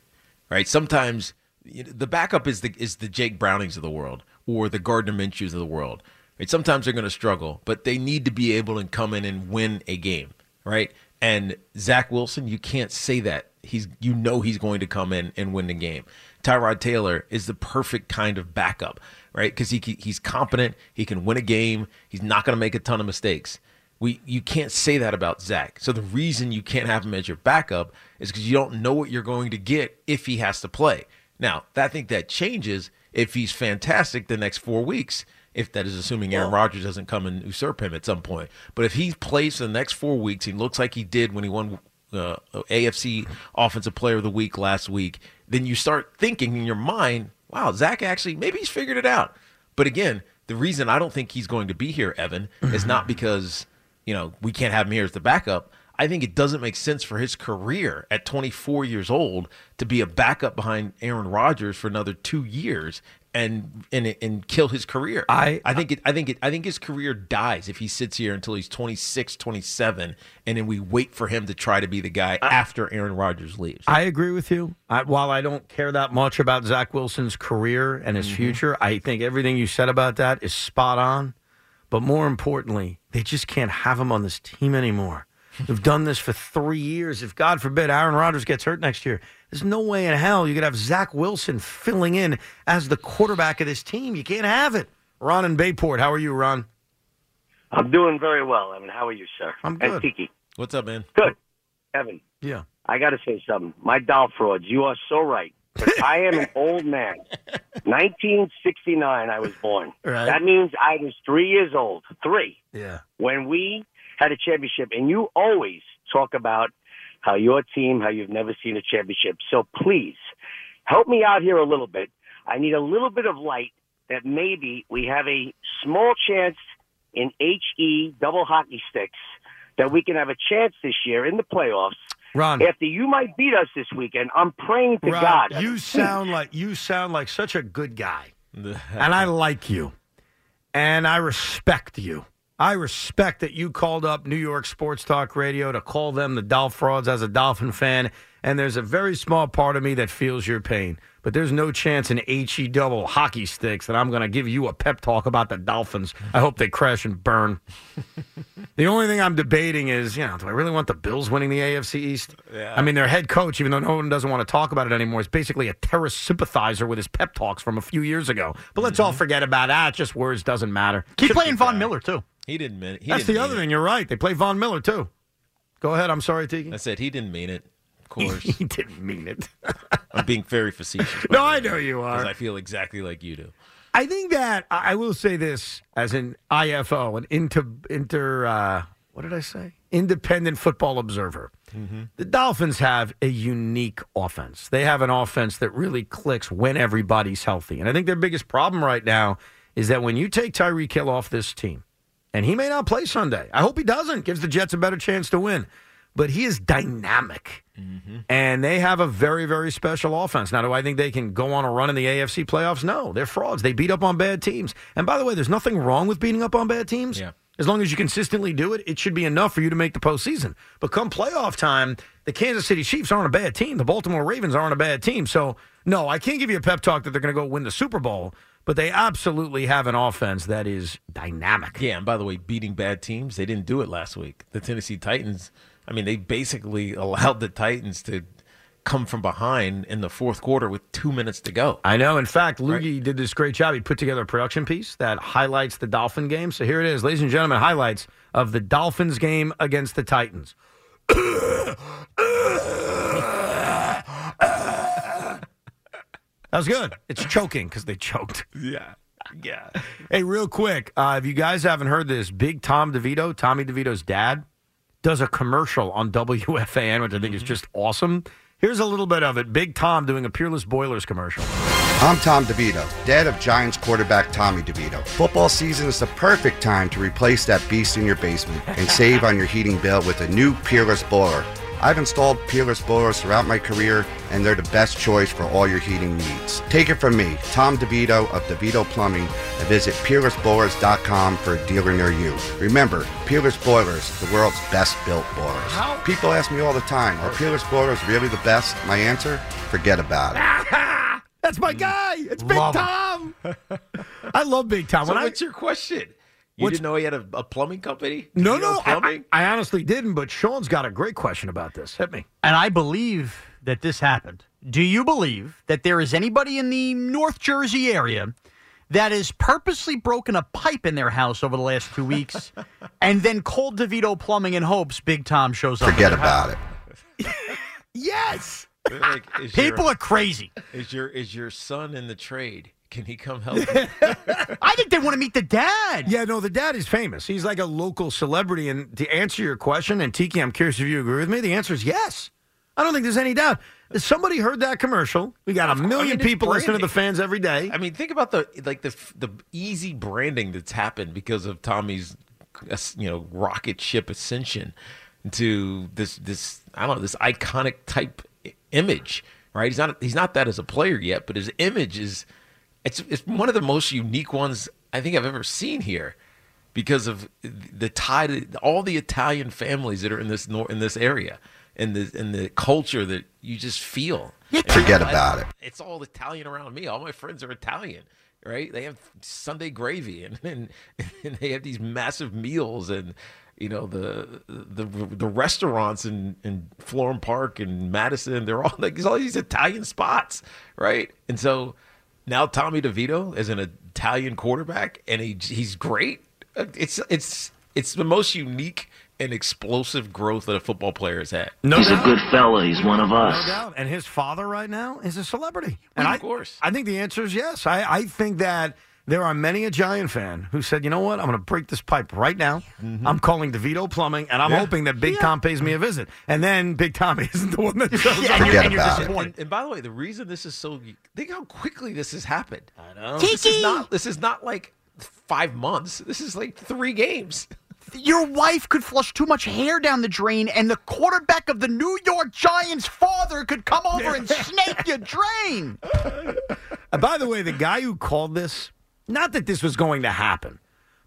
Speaker 4: Right? Sometimes you know, the backup is the is the Jake Brownings of the world or the Gardner Minshews of the world. Right? Sometimes they're going to struggle, but they need to be able to come in and win a game. Right? And Zach Wilson, you can't say that. He's you know he's going to come in and win the game. Tyrod Taylor is the perfect kind of backup, right? Because he he's competent, he can win a game, he's not going to make a ton of mistakes. We you can't say that about Zach. So the reason you can't have him as your backup is because you don't know what you're going to get if he has to play. Now, I think that changes if he's fantastic the next four weeks. If that is assuming Aaron Rodgers doesn't come and usurp him at some point, but if he plays for the next four weeks, he looks like he did when he won uh, AFC Offensive Player of the Week last week, then you start thinking in your mind, wow, Zach actually, maybe he's figured it out. But again, the reason I don't think he's going to be here, Evan, is not because, you know, we can't have him here as the backup. I think it doesn't make sense for his career at 24 years old to be a backup behind Aaron Rodgers for another two years and and and kill his career.
Speaker 1: I-
Speaker 4: I think it I think it I think his career dies if he sits here until he's 26, 27 and then we wait for him to try to be the guy after Aaron Rodgers leaves.
Speaker 1: I agree with you. I, while I don't care that much about Zach Wilson's career and his mm-hmm. future, I think everything you said about that is spot on. But more importantly, they just can't have him on this team anymore. [LAUGHS] They've done this for three years. If God forbid Aaron Rodgers gets hurt next year, there's no way in hell you could have Zach Wilson filling in as the quarterback of this team. You can't have it. Ron in Bayport, how are you, Ron?
Speaker 7: I'm doing very well, Evan. How are you, sir?
Speaker 1: I'm
Speaker 7: And
Speaker 1: good.
Speaker 7: Tiki.
Speaker 4: What's up, man?
Speaker 7: Good. Evan,
Speaker 1: Yeah.
Speaker 7: I got to say something. My doll frauds, you are so right. But I am an [LAUGHS] old man. 1969, I was born.
Speaker 1: Right.
Speaker 7: That means I was three years old. Three.
Speaker 1: Yeah.
Speaker 7: When we had a championship, and you always talk about how your team, how you've never seen a championship. So please, help me out here a little bit. I need a little bit of light that maybe we have a small chance in HE double hockey sticks that we can have a chance this year in the playoffs.
Speaker 1: Ron.
Speaker 7: After you might beat us this weekend, I'm praying to
Speaker 1: Ron,
Speaker 7: God.
Speaker 1: you [LAUGHS] sound like you sound like such a good guy. [LAUGHS] and I like you, and I respect you. I respect that you called up New York Sports Talk Radio to call them the Dolph frauds as a Dolphin fan. And there's a very small part of me that feels your pain. But there's no chance in HE double hockey sticks that I'm going to give you a pep talk about the Dolphins. I hope they crash and burn. [LAUGHS] the only thing I'm debating is, you know, do I really want the Bills winning the AFC East?
Speaker 4: Yeah.
Speaker 1: I mean, their head coach, even though no one doesn't want to talk about it anymore, is basically a terrorist sympathizer with his pep talks from a few years ago. But let's all mm-hmm. forget about that. It's just words, doesn't matter.
Speaker 3: Keep
Speaker 1: Should
Speaker 3: playing Von. Miller too.
Speaker 4: He didn't mean it. He
Speaker 1: That's the other
Speaker 4: it.
Speaker 1: thing. You're right. They play Von Miller too. Go ahead. I'm sorry, Tiki.
Speaker 4: I said he didn't mean it. Of [LAUGHS] course,
Speaker 1: he didn't mean it. [LAUGHS]
Speaker 4: I'm being very facetious.
Speaker 1: no, I know you are.
Speaker 4: I feel exactly like you do.
Speaker 1: I think that I will say this as an IFO, an inter inter. Uh, what did I say? independent football observer. The Dolphins have a unique offense. They have an offense that really clicks when everybody's healthy. And I think their biggest problem right now is that when you take Tyreek Hill off this team, and he may not play Sunday. I hope he doesn't. Gives the Jets a better chance to win. But he is dynamic. Mm-hmm. And they have a very, very special offense. Now, do I think they can go on a run in the AFC playoffs? No. They're frauds. They beat up on bad teams. And by the way, there's nothing wrong with beating up on bad teams.
Speaker 4: Yeah.
Speaker 1: As long as you consistently do it, it should be enough for you to make the postseason. But come playoff time, the Kansas City Chiefs aren't a bad team. The Baltimore Ravens aren't a bad team. So, no, I can't give you a pep talk that they're going to go win the Super Bowl, but they absolutely have an offense that is dynamic.
Speaker 4: Yeah, and by the way, beating bad teams, they didn't do it last week. The Tennessee Titans, I mean, they basically allowed the Titans to come from behind in the fourth quarter with two minutes to go.
Speaker 1: I know. In fact, Loogie did this great job. He put together a production piece that highlights the Dolphin game. So here it is, ladies and gentlemen, highlights of the Dolphins game against the Titans. That was good. It's choking because they choked.
Speaker 4: Yeah. Yeah.
Speaker 1: Hey, real quick, uh, if you guys haven't heard this, Big Tom DeVito, Tommy DeVito's dad, does a commercial on WFAN, which I think is just awesome. Here's a little bit of it. Big Tom doing a Peerless Boilers commercial.
Speaker 8: I'm Tom DeVito, dad of Giants quarterback Tommy DeVito. Football season is the perfect time to replace that beast in your basement and [LAUGHS] save on your heating bill with a new Peerless Boiler. I've installed Peerless Boilers throughout my career, and they're the best choice for all your heating needs. Take it from me, Tom DeVito of DeVito Plumbing, and visit peerlessboilers.com for a dealer near you. Remember, Peerless Boilers, the world's best built boilers. People ask me all the time, are Peerless Boilers really the best? My answer, forget about it. [LAUGHS]
Speaker 1: That's my guy. It's Big
Speaker 4: Love
Speaker 1: Tom. [LAUGHS] I love Big Tom.
Speaker 4: So
Speaker 1: When I-
Speaker 4: what's your question? You
Speaker 1: What's-
Speaker 4: didn't know he had a, a plumbing company?
Speaker 1: no,
Speaker 4: DeVito
Speaker 1: no, I,
Speaker 4: Plumbing?
Speaker 1: I honestly didn't, but Sean's got a great question about this. Hit me.
Speaker 3: And I believe that this happened. Do you believe that there is anybody in the North Jersey area that has purposely broken a pipe in their house over the last two weeks [LAUGHS] and then called DeVito Plumbing in hopes Big Tom shows up?
Speaker 8: Forget about
Speaker 3: house?
Speaker 8: it. [LAUGHS]
Speaker 1: Yes.
Speaker 4: Like, is
Speaker 3: People
Speaker 4: your,
Speaker 3: are crazy.
Speaker 4: is your is your son in the trade? Can he come help? you? [LAUGHS]
Speaker 3: I think they want to meet the dad.
Speaker 1: Yeah, no, the dad is famous. He's like a local celebrity. And to answer your question, and Tiki, I'm curious if you agree with me, the answer is yes. I don't think there's any doubt. If somebody heard that commercial, we got a
Speaker 4: course. I
Speaker 1: million
Speaker 4: mean, it's
Speaker 1: people listening to the fans every day.
Speaker 4: I mean, think about the like the the easy branding that's happened because of Tommy's, you know, rocket ship ascension to this this I don't know this iconic type image. Right? He's not he's not that as a player yet, but his image is it's it's one of the most unique ones I think I've ever seen here because of the tie to all the Italian families that are in this nor- in this area and the and the culture that you just feel.
Speaker 8: Forget
Speaker 4: I-
Speaker 8: about it.
Speaker 4: It's all Italian around me. All my friends are Italian, right? They have Sunday gravy and [LAUGHS] and, and they have these massive meals and you know the the the restaurants in in Florham Park and Madison. They're all like there's all these Italian spots, right? And so now Tommy DeVito is an Italian quarterback, and he he's great. It's it's it's the most unique and explosive growth that a football player has had.
Speaker 1: No
Speaker 9: He's a good fella. He's one of us.
Speaker 1: No
Speaker 9: us.
Speaker 1: doubt. And his father right now is a celebrity. And
Speaker 4: Of
Speaker 1: I,
Speaker 4: course.
Speaker 1: I think the answer is yes. I, I think that there are many a Giant fan who said, you know what? I'm going to break this pipe right now. I'm calling DeVito Plumbing, and I'm hoping that Big Tom pays me a visit. And then Big Tom [LAUGHS] isn't the one that shows
Speaker 3: Yeah,
Speaker 1: up.
Speaker 3: and you're, and you're
Speaker 8: about it.
Speaker 3: disappointed.
Speaker 4: And, and by the way, the reason this is so think how quickly this has happened. I
Speaker 1: know.
Speaker 4: This is not this is not like five months. This is like three games. [LAUGHS]
Speaker 3: Your wife could flush too much hair down the drain, and the quarterback of the New York Giants' father could come over and [LAUGHS] snake your drain.
Speaker 1: Uh, by the way, the guy who called this, not that this was going to happen,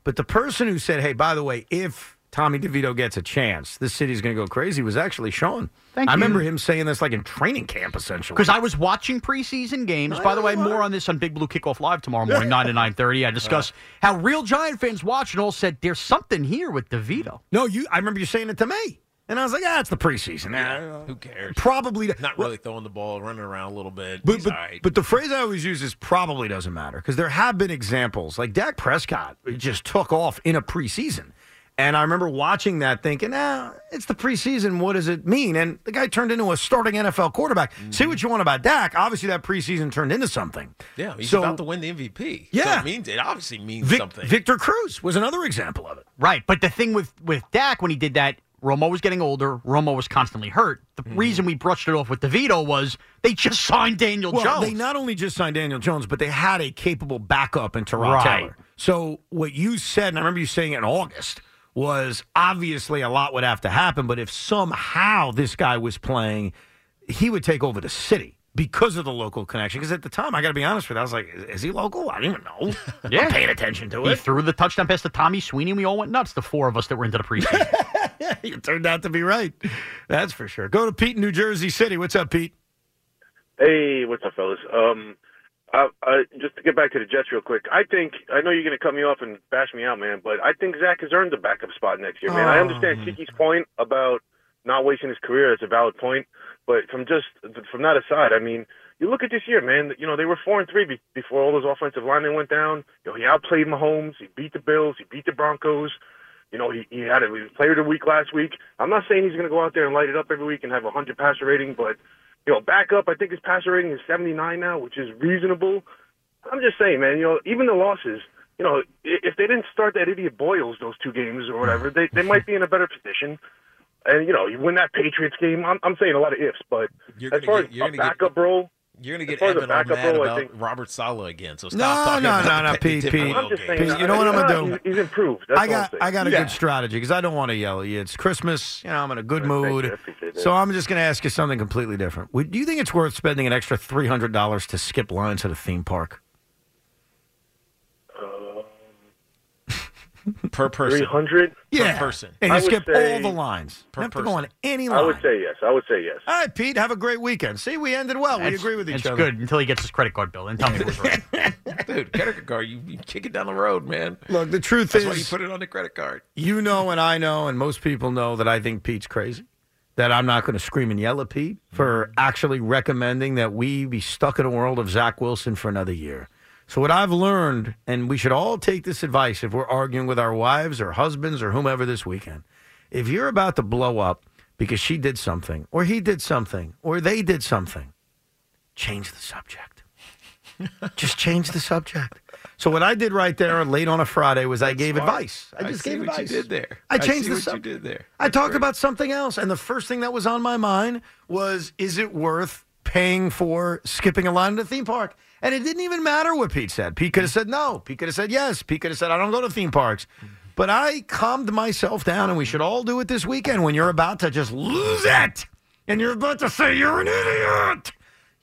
Speaker 1: but the person who said, hey, by the way, if Tommy DeVito gets a chance, this city's going to go crazy was actually Sean.
Speaker 3: Thank
Speaker 1: I
Speaker 3: you.
Speaker 1: remember him saying this like in training camp, essentially.
Speaker 3: Because I was watching preseason games. By the way, more on this on Big Blue Kickoff Live tomorrow morning, [LAUGHS] 9 to 9.30. I discuss how real Giant fans watch and all said, there's something here with DeVito.
Speaker 1: No, you. I remember you saying it to me, and I was like, "Ah, it's the preseason.
Speaker 4: Who cares?
Speaker 1: Probably
Speaker 4: Not really throwing the ball, running around a little bit.
Speaker 1: But
Speaker 4: He's
Speaker 1: but,
Speaker 4: all right.
Speaker 1: but the phrase I always use is probably doesn't matter because there have been examples like Dak Prescott just took off in a preseason, and I remember watching that thinking, "Ah, it's the preseason. What does it mean?" And the guy turned into a starting NFL quarterback. Say what you want about Dak, obviously that preseason turned into something.
Speaker 4: yeah, he's
Speaker 1: so-
Speaker 4: about to win the MVP.
Speaker 1: Yeah.
Speaker 4: so it means it obviously means
Speaker 1: Vic-
Speaker 4: something.
Speaker 1: Victor Cruz was another example of it.
Speaker 3: Right. But the thing with, with Dak when he did that Romo was getting older. Romo was constantly hurt. The
Speaker 1: Mm-hmm.
Speaker 3: reason we brushed it off with DeVito was they just signed Daniel
Speaker 1: Well,
Speaker 3: Jones.
Speaker 1: they not only just signed Daniel Jones, but they had a capable backup in Tyrod
Speaker 3: Right.
Speaker 1: Taylor. So what you said, and I remember you saying it in August, was obviously a lot would have to happen. But if somehow this guy was playing, he would take over the city because of the local connection. Because at the time, I got to be honest with you, I was like, is, is he local? I didn't even know. [LAUGHS]
Speaker 3: Yeah.
Speaker 1: I'm paying attention to it.
Speaker 3: he threw the touchdown pass to Tommy Sweeney. and We all went nuts. The four of us that were into the preseason. [LAUGHS] [LAUGHS]
Speaker 1: you turned out to be right. That's for sure. Go to Pete in New Jersey City. What's up, Pete?
Speaker 9: Hey, what's up, fellas? Um, I, I, just to get back to the Jets real quick, I think I know you're going to cut me off and bash me out, man, but I think Zach has earned the backup spot next year, man. I understand Tiki's point about not wasting his career. It's a valid point, but from just from that aside, I mean, you look at this year, man. You know they were four and three be- before all those offensive linemen went down. You know he outplayed Mahomes. He beat the Bills. He beat the Broncos. You know, he, he had a he was player of the week last week. I'm not saying he's going to go out there and light it up every week and have a 100 passer rating, but, you know, backup, I think his passer rating is 79 now, which is reasonable. I'm just saying, man, you know, even the losses, you know, if they didn't start that idiot Boyles those two games or whatever, they, they might be in a better position. And, you know, you win that Patriots game. I'm, I'm saying a lot of ifs, but
Speaker 4: You're
Speaker 9: as far
Speaker 4: get-
Speaker 9: as a
Speaker 4: gonna get-
Speaker 9: backup role,
Speaker 4: You're going to get
Speaker 9: far as a
Speaker 4: Evan all mad
Speaker 9: role,
Speaker 4: about
Speaker 9: think-
Speaker 4: Robert Saleh again. So stop
Speaker 1: No,
Speaker 4: talking
Speaker 1: no,
Speaker 4: about
Speaker 1: no, no,
Speaker 4: the
Speaker 1: Pete,
Speaker 4: Tim
Speaker 1: Pete.
Speaker 4: Boyle
Speaker 9: I'm just
Speaker 4: game.
Speaker 9: saying,
Speaker 1: Pete, you know what I'm gonna do?
Speaker 9: He's, he's improved. That's
Speaker 1: I got. I got a
Speaker 4: Yeah.
Speaker 1: good strategy because I don't want to yell at you. It's Christmas, you know. I'm in a good
Speaker 9: Thank
Speaker 1: mood,
Speaker 9: I appreciate that.
Speaker 1: so I'm just going to ask you something completely different. Would, do you think it's worth spending an extra three hundred dollars to skip lines at a theme park?
Speaker 4: Per person.
Speaker 9: 300?
Speaker 1: Yeah, Per
Speaker 4: person.
Speaker 1: and
Speaker 9: I
Speaker 1: you
Speaker 9: would
Speaker 1: skip
Speaker 9: say-
Speaker 1: all the lines.
Speaker 4: Per
Speaker 1: you have to go on
Speaker 4: person.
Speaker 1: any line.
Speaker 9: I would say yes. I would say yes.
Speaker 1: All right, Pete. Have a great weekend. See, we ended well. we agree with each other.
Speaker 3: it's good until he gets his credit card bill and tell me it was right. [LAUGHS]
Speaker 4: Dude, credit card, you, you kick it down the road, man.
Speaker 1: Look, the truth
Speaker 4: That's
Speaker 1: is,
Speaker 4: why you put it on the credit card.
Speaker 1: you know, and I know, and most people know that I think Pete's crazy. That I'm not going to scream and yell at Pete for mm-hmm. actually recommending that we be stuck in a world of Zach Wilson for another year. So, what I've learned, and we should all take this advice if we're arguing with our wives or husbands or whomever this weekend. If you're about to blow up because she did something, or he did something, or they did something, change the subject. [LAUGHS] Just change the subject. So what I did right there late on a Friday was I gave
Speaker 4: smart.
Speaker 1: advice. I
Speaker 4: I
Speaker 1: just
Speaker 4: see
Speaker 1: gave
Speaker 4: what
Speaker 1: advice.
Speaker 4: you did there.
Speaker 1: I
Speaker 4: I
Speaker 1: changed
Speaker 4: see
Speaker 1: the
Speaker 4: what you
Speaker 1: subject.
Speaker 4: did there.
Speaker 1: I talked about something else, and the first thing that was on my mind was: Is it worth paying for skipping a line at a theme park? And it didn't even matter what Pete said. Pete could have said no. Pete could have said yes. Pete could have said I don't go to theme parks. But I calmed myself down, and we should all do it this weekend when you're about to just lose it, and you're about to say you're an idiot.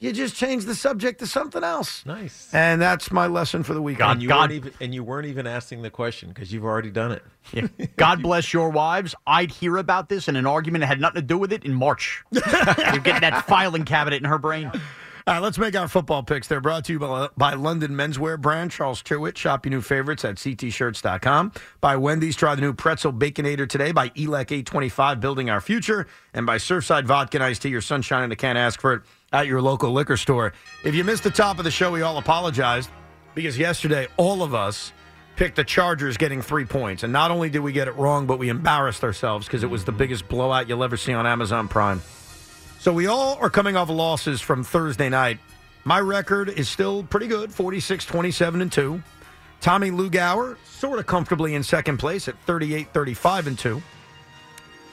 Speaker 1: You just change the subject to something else.
Speaker 4: Nice.
Speaker 1: And that's my lesson for the weekend.
Speaker 3: God-
Speaker 4: And you
Speaker 3: God-
Speaker 4: weren't even and you weren't even asking the question because you've already done it. [LAUGHS]
Speaker 3: Yeah. God bless your wives. I'd hear about this in an argument that had nothing to do with it in March. [LAUGHS] You're getting that filing cabinet in her brain.
Speaker 1: All right, let's make our football picks. They're brought to you by, by London Menswear brand, Charles Tyrwhitt. Shop your new favorites at ctshirts.com. By Wendy's, try the new Pretzel Baconator today. By ELEC 825, building our future. And by Surfside Vodka and Iced Tea, your sunshine and a can't ask for it at your local liquor store. If you missed the top of the show, we all apologized because yesterday, all of us picked the Chargers getting three points. And not only did we get it wrong, but we embarrassed ourselves because it was the biggest blowout you'll ever see on Amazon Prime. So we all are coming off losses from Thursday night. My record is still pretty good 46 27 and 2. Tommy Lugauer, sort of comfortably in second place at 38 35 and 2.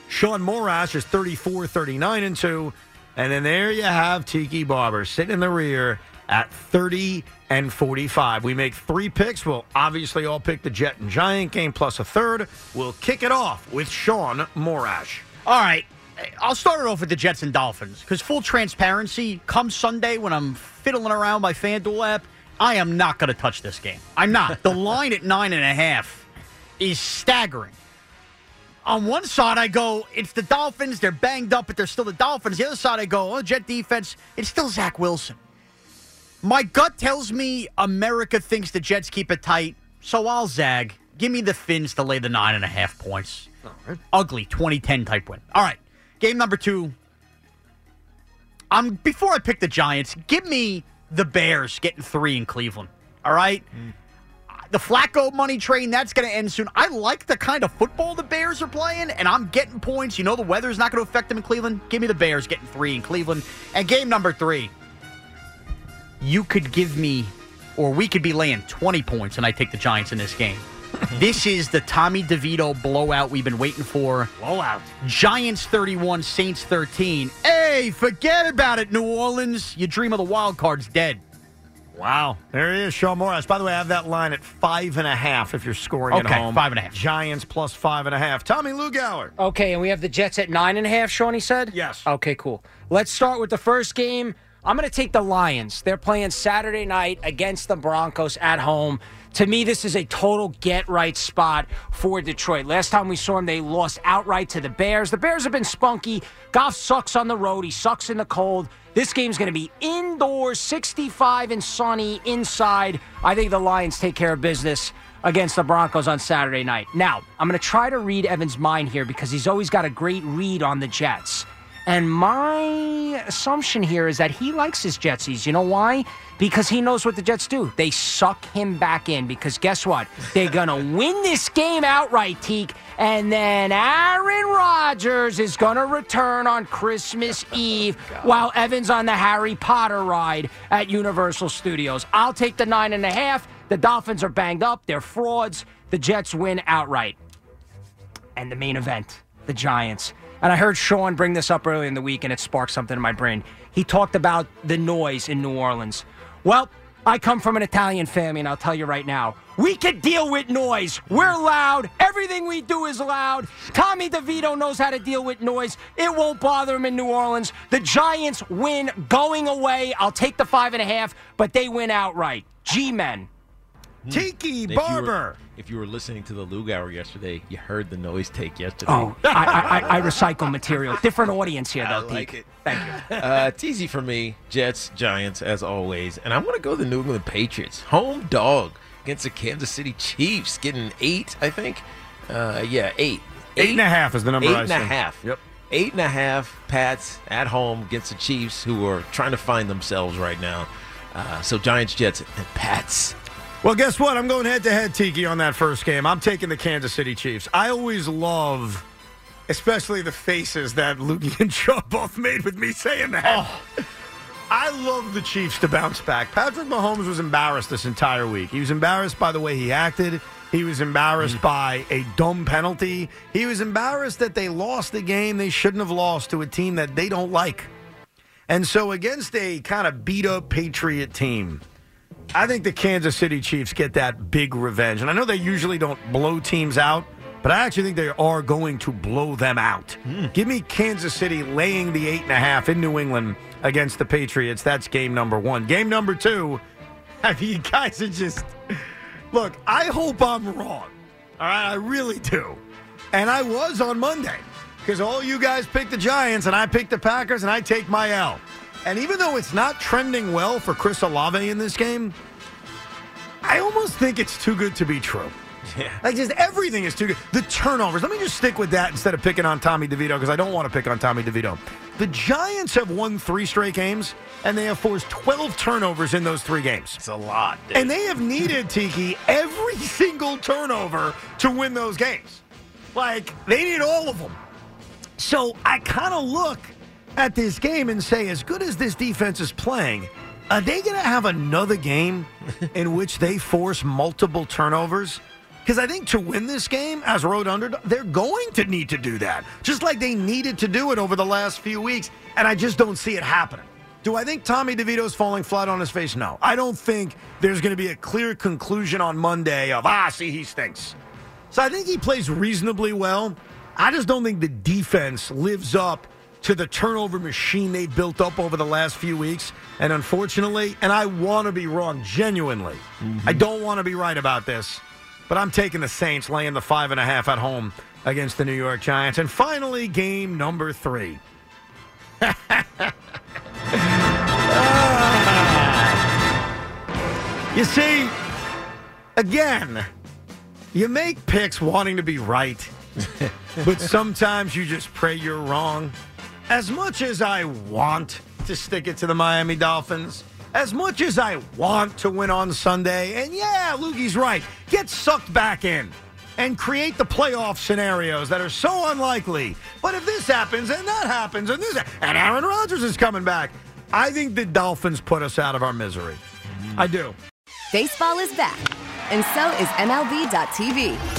Speaker 1: Sean Morash is 34 39 and 2. And then there you have Tiki Barber sitting in the rear at 30 and 45. We make three picks. We'll obviously all pick the Jet and Giant game plus a third. We'll kick it off with Sean Morash.
Speaker 3: All right. I'll start it off with the Jets and Dolphins because full transparency, come Sunday when I'm fiddling around my FanDuel app, I am not going to touch this game. I'm not. The [LAUGHS] line at nine and a half is staggering. On one side, I go, it's the Dolphins. They're banged up, but they're still the Dolphins. The other side, I go, oh, Jet defense. It's still Zach Wilson. My gut tells me America thinks the Jets keep it tight, so I'll zag. Give me the Fins to lay the nine and a half points. Ugly 2010 type win. All right. Game number two. Um, before I pick the Giants, give me the Bears getting three in Cleveland. All right. The Flacco money train, that's going to end soon. I like the kind of football the Bears are playing, and I'm getting points. You know the weather's not going to affect them in Cleveland. Give me the Bears getting three in Cleveland. And game number three, you could give me, or we could be laying 20 points, and I take the Giants in this game. [LAUGHS] this is the Tommy DeVito blowout we've been waiting for.
Speaker 1: Blowout.
Speaker 3: Giants 31, Saints 13. Hey, forget about it, New Orleans. Your dream of the wild card's dead.
Speaker 1: Wow. There he is, Sean Morash. By the way, I have that line at five and a half if you're scoring
Speaker 3: Okay,
Speaker 1: at home.
Speaker 3: five and a half.
Speaker 1: Giants plus five and a half. Tommy Lugauer.
Speaker 5: Okay, and we have the Jets at nine and a half, Shawnee said?
Speaker 1: Yes.
Speaker 5: Okay, cool. Let's start with the first game. I'm going to take the Lions. They're playing Saturday night against the Broncos at home. To me, this is a total get right spot for Detroit. Last time we saw them, they lost outright to the Bears. The Bears have been spunky. Goff sucks on the road, he sucks in the cold. This game's going to be indoors, 65 and sunny inside. I think the Lions take care of business against the Broncos on Saturday night. Now, I'm going to try to read Evan's mind here because he's always got a great read on the Jets. And my assumption here is that he likes his Jetsies. You know why? Because he knows what the Jets do. They suck him back in because guess what? They're going [LAUGHS] to win this game outright, Teak. And then Aaron Rodgers is going to return on Christmas [LAUGHS] oh, Eve while Evan's on the Harry Potter ride at Universal Studios. I'll take the nine and a half. The Dolphins are banged up. They're frauds. The Jets win outright. And the main event, the Giants. And I heard Sean bring this up earlier in the week, and it sparked something in my brain. He talked about the noise in New Orleans. Well, I come from an Italian family, and I'll tell you right now, we can deal with noise. We're loud. Everything we do is loud. Tommy DeVito knows how to deal with noise. It won't bother him in New Orleans. The Giants win going away. I'll take the five and a half, but they win outright. G men.
Speaker 1: Tiki
Speaker 4: If you
Speaker 1: Barber.
Speaker 4: were- If you were listening to the Lug Hour yesterday, you heard the noise take yesterday.
Speaker 5: Oh, I, I, I, I recycle material. [LAUGHS] Different audience here, though,
Speaker 4: I like
Speaker 5: Teak.
Speaker 4: it.
Speaker 5: Thank you. [LAUGHS]
Speaker 4: Uh, it's easy for me. Jets, Giants, as always. And I'm going to go the New England Patriots. Home dog against the Kansas City Chiefs. Getting eight, I think. Uh, yeah, eight.
Speaker 1: Eight and a half is the number
Speaker 4: Eight
Speaker 1: I
Speaker 4: and a half.
Speaker 1: Yep.
Speaker 4: Eight and a half Pats at home against the Chiefs, who are trying to find themselves right now. Uh, so Giants, Jets, and Pats.
Speaker 1: Well, guess what? I'm going head to head, Tiki, on that first game. I'm taking the Kansas City Chiefs. I always love, especially the faces that Lukey [LAUGHS] and Shaw both made with me saying that. Oh. I love the Chiefs to bounce back. Patrick Mahomes was embarrassed this entire week. He was embarrassed by the way he acted. He was embarrassed mm. by a dumb penalty. He was embarrassed that they lost the game they shouldn't have lost to a team that they don't like. And so, against a kind of beat up Patriot team, I think the Kansas City Chiefs get that big revenge. And I know they usually don't blow teams out, but I actually think they are going to blow them out. Hmm. Give me Kansas City laying the eight and a half in New England against the Patriots. That's game number one. Game number two, [LAUGHS] I mean, you guys are just. Look, I hope I'm wrong. All right, I really do. And I was on Monday because all you guys picked the Giants and I picked the Packers and I take my L. And even though it's not trending well for Chris Olave in this game, I almost think it's too good to be true.
Speaker 4: Yeah.
Speaker 1: Like just everything is too good. The turnovers. Let me just stick with that instead of picking on Tommy DeVito because I don't want to pick on Tommy DeVito. The Giants have won three straight games and they have forced 12 turnovers in those three games.
Speaker 4: It's a lot, dude.
Speaker 1: And they have needed, Tiki, every [LAUGHS] single turnover to win those games. Like, they need all of them. So I kind of look at this game and say, as good as this defense is playing, are they going to have another game [LAUGHS] in which they force multiple turnovers? Because I think to win this game as road underdog, they're going to need to do that, just like they needed to do it over the last few weeks. And I just don't see it happening. Do I think Tommy DeVito's falling flat on his face? No. I don't think there's going to be a clear conclusion on Monday of, ah, see, he stinks. So I think he plays reasonably well. I just don't think the defense lives up to the turnover machine they built up over the last few weeks. And unfortunately, and I want to be wrong, genuinely, I mm-hmm. don't want to be right about this, but I'm taking the Saints laying the five and a half at home against the New York Giants. And finally, game number three. [LAUGHS] You see, again, you make picks wanting to be right, [LAUGHS] but sometimes you just pray you're wrong. As much as I want to stick it to the Miami Dolphins, as much as I want to win on Sunday, and yeah, Lukey's right, get sucked back in and create the playoff scenarios that are so unlikely. But if this happens and that happens and this and Aaron Rodgers is coming back, I think the Dolphins put us out of our misery. I do.
Speaker 10: Baseball is back, and so is MLB.tv.